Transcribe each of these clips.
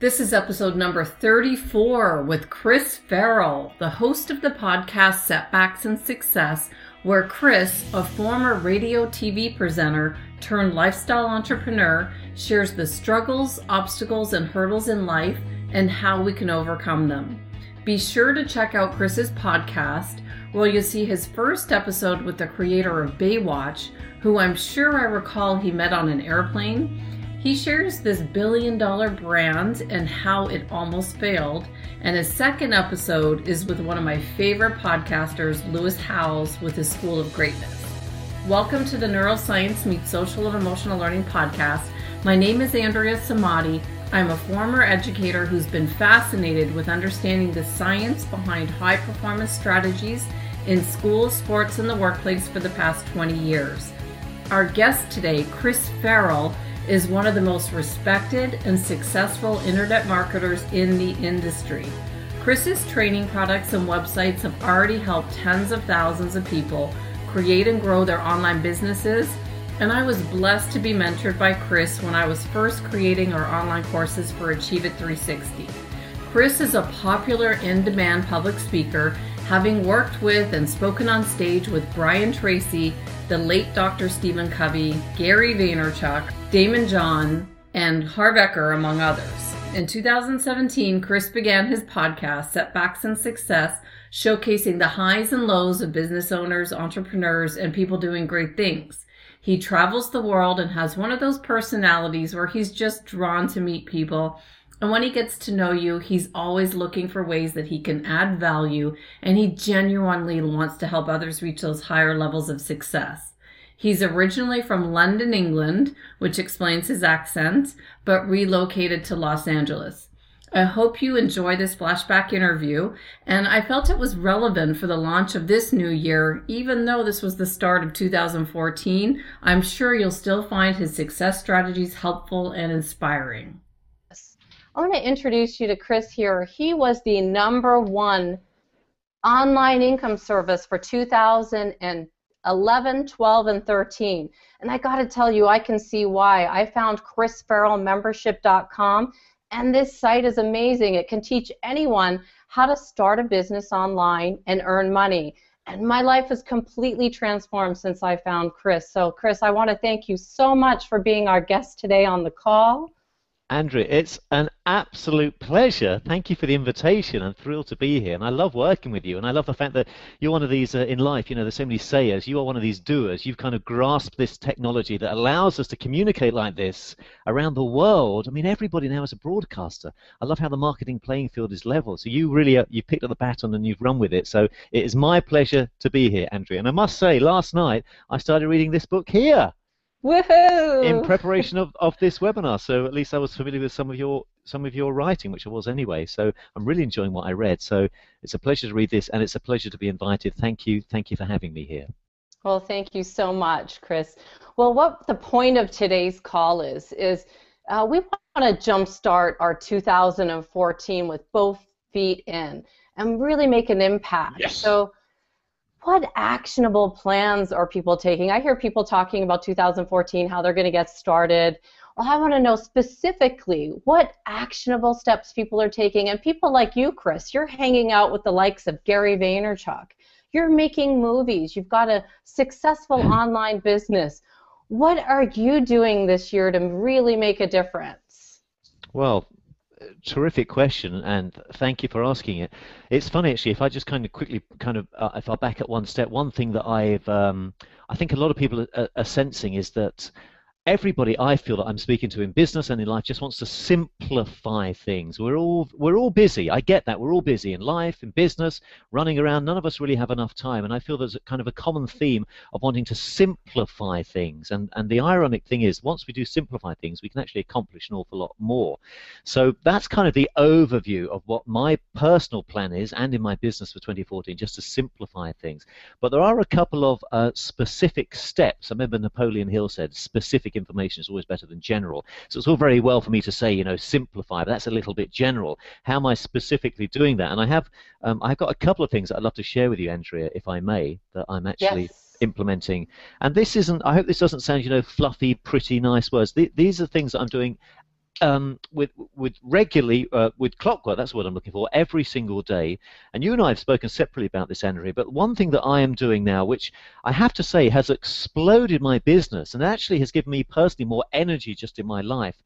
This is episode number 34 with Chris Farrell, the host of the podcast Setbacks and Success, where Chris, a former radio TV presenter turned lifestyle entrepreneur, shares the struggles, obstacles, and hurdles in life and how we can overcome them. Be sure to check out Chris's podcast, where you'll see his first episode with the creator of Baywatch, who I'm sure I recall he met on an airplane he shares this billion dollar brand and how it almost failed. And his second episode is with one of my favorite podcasters, Lewis Howes, with his School of Greatness. Welcome to the Neuroscience Meets Social and Emotional Learning podcast. My name is Andrea Samadi. I'm a former educator who's been fascinated with understanding the science behind high performance strategies in schools, sports, and the workplace for the past 20 years. Our guest today, Chris Farrell, is one of the most respected and successful internet marketers in the industry. Chris's training products and websites have already helped tens of thousands of people create and grow their online businesses, and I was blessed to be mentored by Chris when I was first creating our online courses for Achieve It 360. Chris is a popular in demand public speaker, having worked with and spoken on stage with Brian Tracy, the late Dr. Stephen Covey, Gary Vaynerchuk, Daymond John, and Harv Eker, among others. In 2017, Chris began his podcast, Setbacks and Success, showcasing the highs and lows of business owners, entrepreneurs, and people doing great things. He travels the world and has one of those personalities where he's just drawn to meet people. And when he gets to know you, he's always looking for ways that he can add value and he genuinely wants to help others reach those higher levels of success. He's originally from London, England, which explains his accent, but relocated to Los Angeles. I hope you enjoy this flashback interview, and I felt it was relevant for the launch of this new year, even though this was the start of 2014. I'm sure you'll still find his success strategies helpful and inspiring. I want to introduce you to Chris here. He was the number one online income service for 2000 11, 12, and 13. And I got to tell you, I can see why. I found chrisfarrellmembership.com, and this site is amazing. It can teach anyone how to start a business online and earn money. And my life has completely transformed since I found Chris. So, Chris, I want to thank you so much for being our guest today on the call. Andrew, it's an absolute pleasure. Thank you for the invitation. I'm thrilled to be here, and I love working with you. And I love the fact that you're one of these uh, in life. You know, there's so many sayers. You are one of these doers. You've kind of grasped this technology that allows us to communicate like this around the world. I mean, everybody now is a broadcaster. I love how the marketing playing field is level. So you really you picked up the baton and you've run with it. So it is my pleasure to be here, Andrew. And I must say, last night I started reading this book here. Woohoo! In preparation of, of this webinar, so at least I was familiar with some of your some of your writing, which I was anyway. So I'm really enjoying what I read. So it's a pleasure to read this, and it's a pleasure to be invited. Thank you, thank you for having me here. Well, thank you so much, Chris. Well, what the point of today's call is is uh, we want to jumpstart our 2014 with both feet in and really make an impact. Yes. So what actionable plans are people taking? I hear people talking about 2014, how they're going to get started. Well, I want to know specifically what actionable steps people are taking. And people like you, Chris, you're hanging out with the likes of Gary Vaynerchuk. You're making movies. You've got a successful online business. What are you doing this year to really make a difference? Well, terrific question, and thank you for asking it. It's funny actually. If I just kind of quickly, kind of, uh, if I back up one step, one thing that I've, um, I think a lot of people are, are sensing is that everybody I feel that I'm speaking to in business and in life just wants to simplify things. We're all we're all busy. I get that. We're all busy in life, in business, running around. None of us really have enough time. And I feel there's kind of a common theme of wanting to simplify things. And and the ironic thing is once we do simplify things, we can actually accomplish an awful lot more. So that's kind of the overview of what my personal plan is and in my business for 2014, just to simplify things. But there are a couple of uh, specific steps. I remember Napoleon Hill said specific information is always better than general. So it's all very well for me to say, you know, simplify, but that's a little bit general. How am I specifically doing that? And I have, um, I've got a couple of things that I'd love to share with you, Andrea, if I may, that I'm actually. Yes implementing. And this isn't, I hope this doesn't sound, you know, fluffy, pretty, nice words. Th- these are things that I'm doing um, with with regularly uh, with clockwork. That's what I'm looking for every single day. And you and I have spoken separately about this, Andrea. But one thing that I am doing now, which I have to say has exploded my business and actually has given me personally more energy just in my life,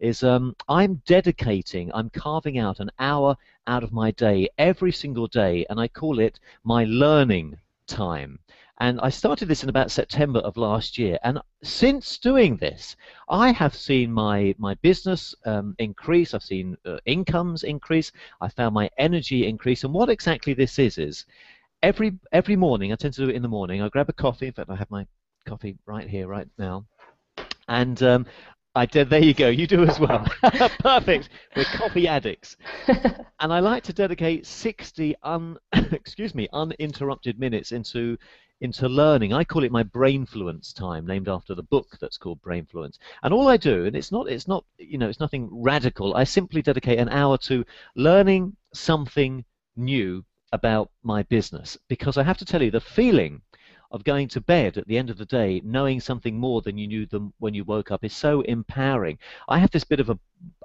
is um, I'm dedicating, I'm carving out an hour out of my day every single day, and I call it my learning time. And I started this in about September of last year. And since doing this, I have seen my, my business um, increase. I've seen uh, incomes increase. I found my energy increase. And what exactly this is, is every, every morning, I tend to do it in the morning, I grab a coffee. In fact, I have my coffee right here, right now. And um, I did. There you go. You do as well. Perfect. We're coffee addicts, and I like to dedicate 60 un, excuse me, uninterrupted minutes into into learning. I call it my brainfluence time, named after the book that's called Brainfluence. And all I do, and it's not, it's not, you know, it's nothing radical. I simply dedicate an hour to learning something new about my business because I have to tell you the feeling of going to bed at the end of the day knowing something more than you knew them when you woke up is so empowering. I have this bit of a,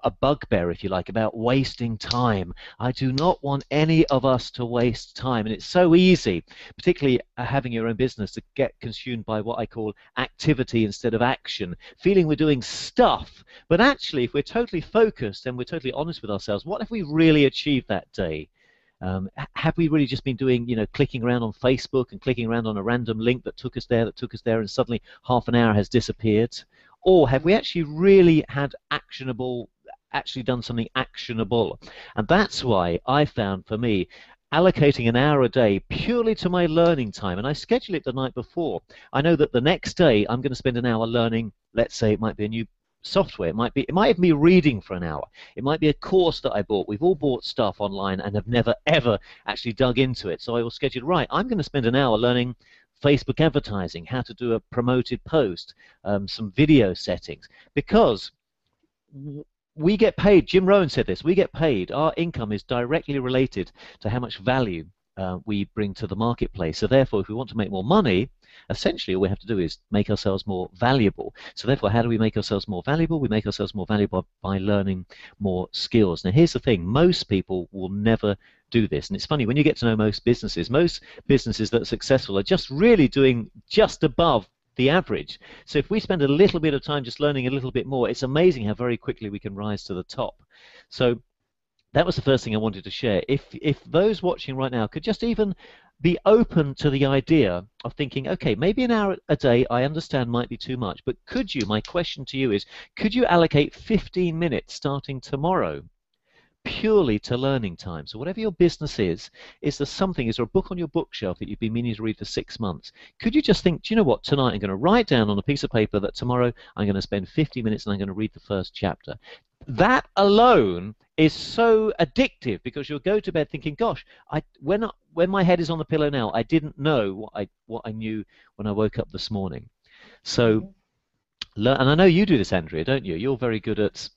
a bugbear, if you like, about wasting time. I do not want any of us to waste time, and it's so easy, particularly uh, having your own business, to get consumed by what I call activity instead of action, feeling we're doing stuff. But actually, if we're totally focused and we're totally honest with ourselves, what have we really achieved that day? Um, have we really just been doing, you know, clicking around on Facebook and clicking around on a random link that took us there, that took us there, and suddenly half an hour has disappeared? Or have we actually really had actionable, actually done something actionable? And that's why I found for me, allocating an hour a day purely to my learning time, and I schedule it the night before. I know that the next day I'm going to spend an hour learning, let's say it might be a new software. It might be it might have me reading for an hour. It might be a course that I bought. We've all bought stuff online and have never ever actually dug into it. So I will schedule right. I'm going to spend an hour learning Facebook advertising, how to do a promoted post, um, some video settings, because we get paid. Jim Rohn said this. We get paid. Our income is directly related to how much value uh, we bring to the marketplace. So therefore, if we want to make more money, essentially all we have to do is make ourselves more valuable. So therefore, how do we make ourselves more valuable? We make ourselves more valuable by learning more skills. Now, here's the thing: most people will never do this. And it's funny when you get to know most businesses. Most businesses that are successful are just really doing just above the average. So if we spend a little bit of time just learning a little bit more, it's amazing how very quickly we can rise to the top. So that was the first thing I wanted to share. If if those watching right now could just even be open to the idea of thinking, okay, maybe an hour a day I understand might be too much, but could you, my question to you is, could you allocate 15 minutes starting tomorrow purely to learning time. So whatever your business is, is there something, is there a book on your bookshelf that you've been meaning to read for six months? Could you just think, do you know what, tonight I'm going to write down on a piece of paper that tomorrow I'm going to spend 50 minutes and I'm going to read the first chapter. That alone is so addictive because you'll go to bed thinking, gosh, I, when, when my head is on the pillow now, I didn't know what I, what I knew when I woke up this morning. So, mm-hmm. and I know you do this, Andrea, don't you? You're very good at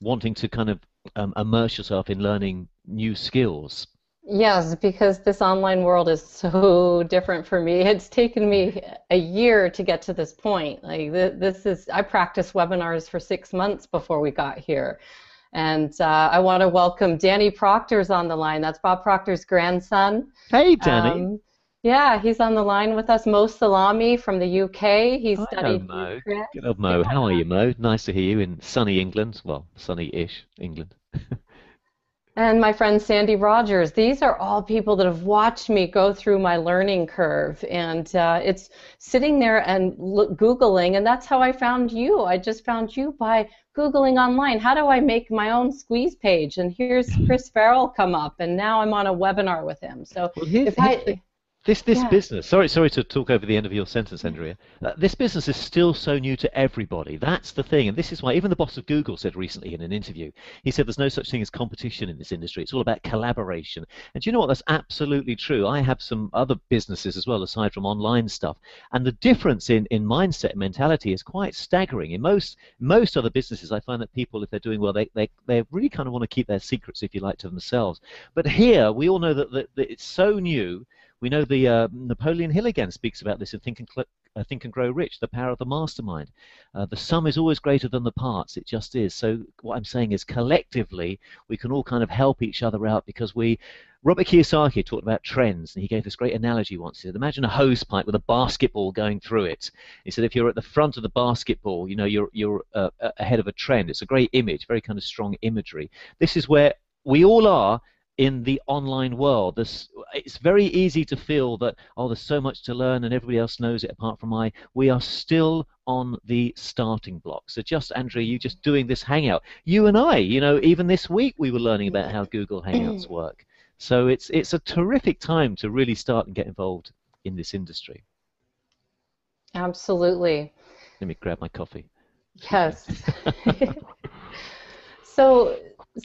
wanting to kind of um, immerse yourself in learning new skills. Yes, because this online world is so different for me. It's taken me a year to get to this point. Like this is, I practiced webinars for six months before we got here, and uh, I want to welcome Danny Proctor's on the line. That's Bob Proctor's grandson. Hey, Danny. Um, yeah, he's on the line with us. Mo Salami from the UK. He's Hi, studied. Mo. Good old Mo. How are you, Mo? Nice to hear you in sunny England. Well, sunny-ish England. and my friend Sandy Rogers. These are all people that have watched me go through my learning curve, and uh, it's sitting there and look, googling, and that's how I found you. I just found you by googling online. How do I make my own squeeze page? And here's Chris Farrell come up, and now I'm on a webinar with him. So well, if I this this yeah. business. Sorry, sorry to talk over the end of your sentence, Andrea. Uh, this business is still so new to everybody. That's the thing, and this is why even the boss of Google said recently in an interview. He said there's no such thing as competition in this industry. It's all about collaboration. And do you know what? That's absolutely true. I have some other businesses as well, aside from online stuff, and the difference in in mindset and mentality is quite staggering. In most most other businesses, I find that people, if they're doing well, they they they really kind of want to keep their secrets, if you like, to themselves. But here, we all know that, that, that it's so new we know the uh, Napoleon Hill again speaks about this in Think and, Cl- uh, Think and Grow Rich, the power of the mastermind. Uh, the sum is always greater than the parts. It just is. So what I'm saying is collectively we can all kind of help each other out because we. Robert Kiyosaki talked about trends, and he gave this great analogy once. He said, "Imagine a hose pipe with a basketball going through it." He said, "If you're at the front of the basketball, you know you're you're uh, ahead of a trend. It's a great image, very kind of strong imagery. This is where we all are in the online world. This, it's very easy to feel that, oh, there's so much to learn and everybody else knows it apart from I. We are still on the starting block. So just, Andrea, you just doing this Hangout. You and I, you know, even this week we were learning about how Google Hangouts work. So it's, it's a terrific time to really start and get involved in this industry. Absolutely. Let me grab my coffee. Yes. so,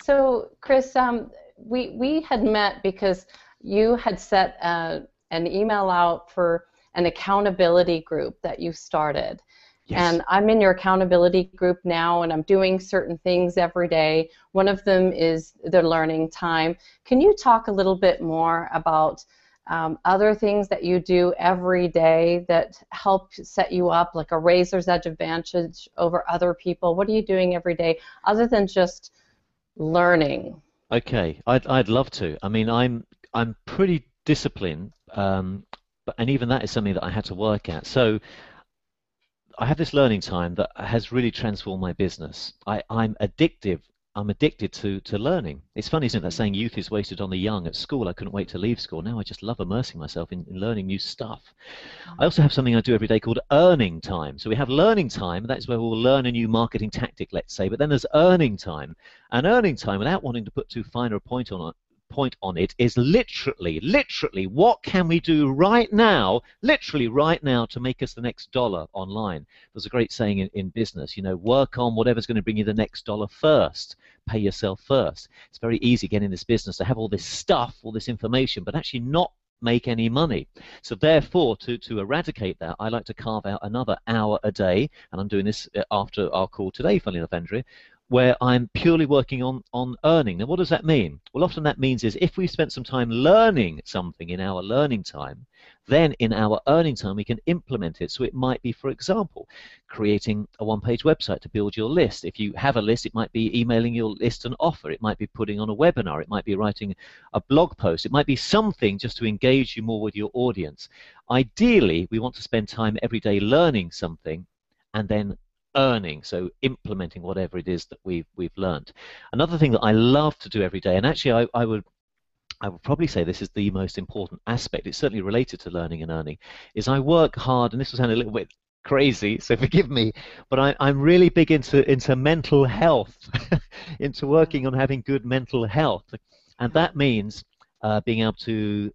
so Chris, um, we we had met because you had set a, uh, an email out for an accountability group that you started. Yes. And I'm in your accountability group now, and I'm doing certain things every day. One of them is the learning time. Can you talk a little bit more about um, other things that you do every day that help set you up, like a razor's edge advantage over other people? What are you doing every day other than just learning? Okay, I'd I'd love to. I mean, I'm I'm pretty disciplined, um, but and even that is something that I had to work at. So I have this learning time that has really transformed my business. I, I'm addictive I'm addicted to, to learning. It's funny, isn't it, that mm. saying youth is wasted on the young. At school, I couldn't wait to leave school. Now I just love immersing myself in, in learning new stuff. Mm. I also have something I do every day called earning time. So we have learning time, that's where we'll learn a new marketing tactic, let's say, but then there's earning time. And earning time, without wanting to put too finer a point on it, point on it is literally, literally, what can we do right now, literally right now, to make us the next dollar online? There's a great saying in, in business, you know, work on whatever's going to bring you the next dollar first. Pay yourself first. It's very easy getting in this business to have all this stuff, all this information, but actually not make any money. So therefore, to, to eradicate that, I like to carve out another hour a day, and I'm doing this uh, after our call today, funny enough, Andrea, where I'm purely working on, on earning. Now, what does that mean? Well, often that means is if we spent some time learning something in our learning time, then in our earning time we can implement it. So it might be, for example, creating a one-page website to build your list. If you have a list, it might be emailing your list an offer. It might be putting on a webinar. It might be writing a blog post. It might be something just to engage you more with your audience. Ideally, we want to spend time every day learning something and then earning, so implementing whatever it is that we've we've learned. Another thing that I love to do every day, and actually I, I would I would probably say this is the most important aspect. It's certainly related to learning and earning. Is I work hard, and this will sound a little bit crazy, so forgive me, but I, I'm really big into into mental health, into working on having good mental health, and that means uh, being able to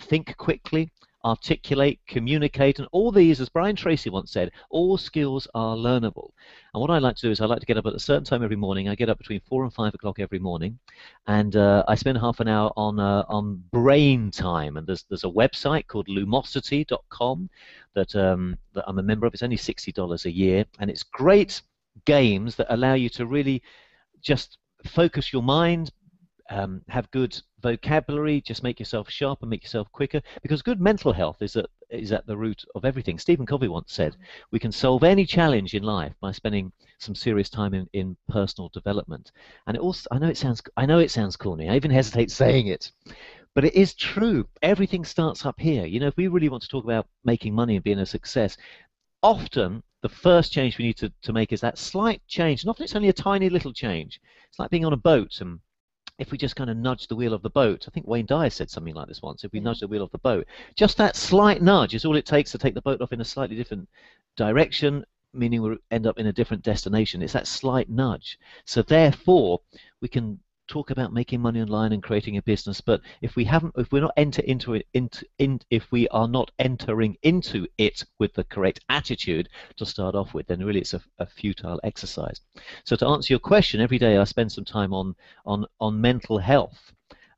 think quickly, articulate, communicate, and all these, as Brian Tracy once said, all skills are learnable. And what I like to do is I like to get up at a certain time every morning. I get up between four and five o'clock every morning, and uh, I spend half an hour on uh, on brain time. And there's there's a website called Lumosity.com that um, that I'm a member of. It's only sixty dollars a year, and it's great games that allow you to really just focus your mind, um, have good vocabulary, just make yourself sharp and make yourself quicker. Because good mental health is at is at the root of everything. Stephen Covey once said, "We can solve any challenge in life by spending some serious time in, in personal development." And it also, I know it sounds, I know it sounds corny. I even hesitate saying it, but it is true. Everything starts up here. You know, if we really want to talk about making money and being a success, often the first change we need to, to make is that slight change. And often it's only a tiny little change. It's like being on a boat and if we just kind of nudge the wheel of the boat, I think Wayne Dyer said something like this once. If we mm. nudge the wheel of the boat, just that slight nudge is all it takes to take the boat off in a slightly different direction, meaning we'll end up in a different destination. It's that slight nudge. So therefore, we can talk about making money online and creating a business, but if we haven't, if we're not enter into it, into, in, if we are not entering into it with the correct attitude to start off with, then really it's a, a futile exercise. So to answer your question, every day I spend some time on on on mental health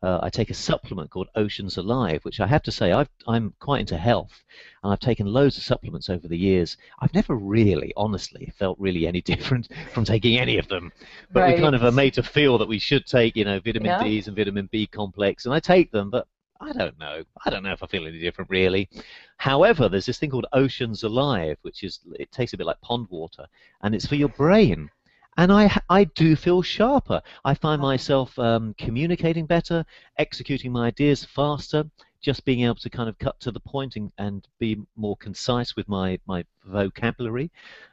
uh, I take a supplement called Oceans Alive, which I have to say i am quite into health, and I've taken loads of supplements over the years. I've never really, honestly, felt really any different from taking any of them. But right. we kind of are made to feel that we should take, you know, vitamin yeah. D's and vitamin B complex, and I take them, but I don't know. I don't know if I feel any different really. However, there's this thing called Oceans Alive, which is it tastes a bit like pond water, and it's for your brain. And I, I do feel sharper. I find myself um, communicating better, executing my ideas faster, just being able to kind of cut to the point and, and be more concise with my, my vocabulary.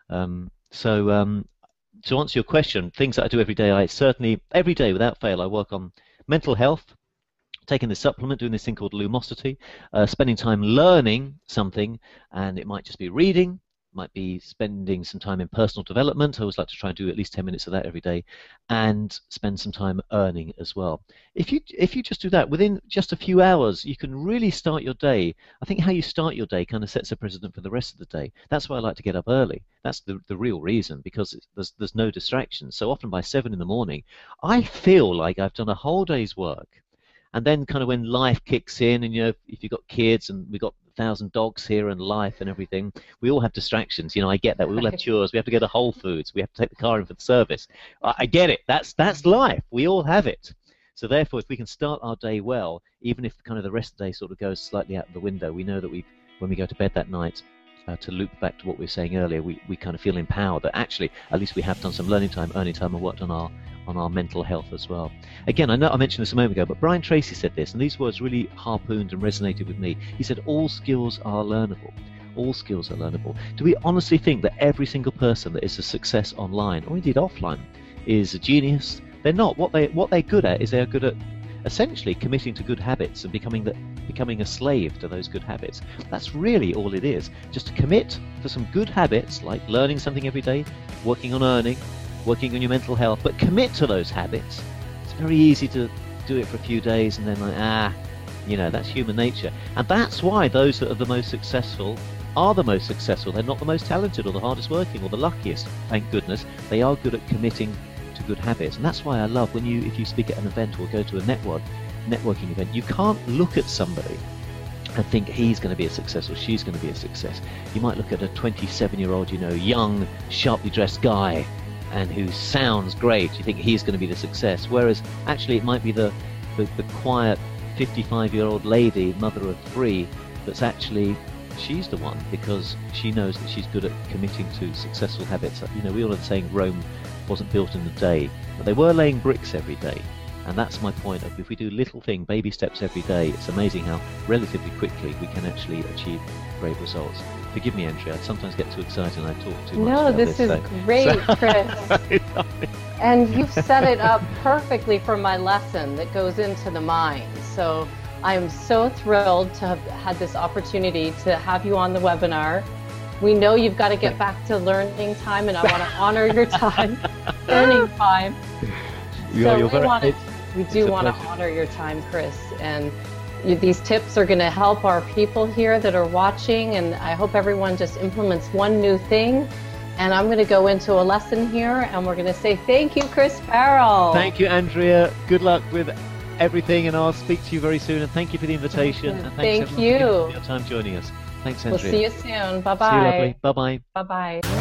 Um, so um, to answer your question, things that I do every day, I certainly, every day without fail, I work on mental health, taking this supplement, doing this thing called Lumosity, uh, spending time learning something, and it might just be reading, might be spending some time in personal development. I always like to try and do at least 10 minutes of that every day, and spend some time earning as well. If you if you just do that within just a few hours, you can really start your day. I think how you start your day kind of sets a precedent for the rest of the day. That's why I like to get up early. That's the the real reason because there's there's no distractions. So often by seven in the morning, I feel like I've done a whole day's work and then kind of when life kicks in and you know if you've got kids and we've got thousand dogs here and life and everything. We all have distractions you know i get that. We all have chores. We have to go to whole foods. We have to take the car in for the service. I, I get it. That's that's life. We all have it. So therefore if we can start our day well even if kind of the rest of the day sort of goes slightly out the window we know that we when we go to bed that night uh, to loop back to what we were saying earlier, we, we kind of feel empowered that actually, at least we have done some learning time, earning time, and worked on our on our mental health as well. Again, I know I mentioned this a moment ago, but Brian Tracy said this, and these words really harpooned and resonated with me. He said, All skills are learnable. All skills are learnable. Do we honestly think that every single person that is a success online, or indeed offline, is a genius? They're not. What they what they're good at is they're good at essentially committing to good habits and becoming the, becoming a slave to those good habits. That's really all it is. Just to commit to some good habits like learning something every day, working on earning, working on your mental health, but commit to those habits. It's very easy to do it for a few days and then like, ah, you know, that's human nature. And that's why those that are the most successful are the most successful. They're not the most talented or the hardest working or the luckiest, thank goodness. They are good at committing to good habits. And that's why I love when you if you speak at an event or go to a network networking event, you can't look at somebody and think he's going to be a success or she's going to be a success. You might look at a 27 year old, you know, young, sharply dressed guy and who sounds great, you think he's going to be the success. Whereas actually, it might be the, the, the quiet 55 year old lady, mother of three, that's actually she's the one because she knows that she's good at committing to successful habits. You know, we all the saying Rome wasn't built in a day, but they were laying bricks every day. And that's my point of if we do little thing, baby steps every day, it's amazing how relatively quickly we can actually achieve great results. Forgive me, Andrea. I sometimes get too excited and I talk too much. No, this, this, is so. great, Chris. and you've set it up perfectly for my lesson that goes into the mind. So I am so thrilled to have had this opportunity to have you on the webinar. We know you've got to get back to learning time, and I want to honor your time, learning time. so we, very, want to, we do want to honor your time, Chris, and you, these tips are going to help our people here that are watching, and I hope everyone just implements one new thing. And I'm going to go into a lesson here, and we're going to say thank you, Chris Farrell. Thank you, Andrea. Good luck with everything, and I'll speak to you very soon. And thank you for the invitation. And thank you for your time joining us. Thanks, Andrea. We'll see you soon. Bye bye. See you, lovely. Bye bye. Bye bye.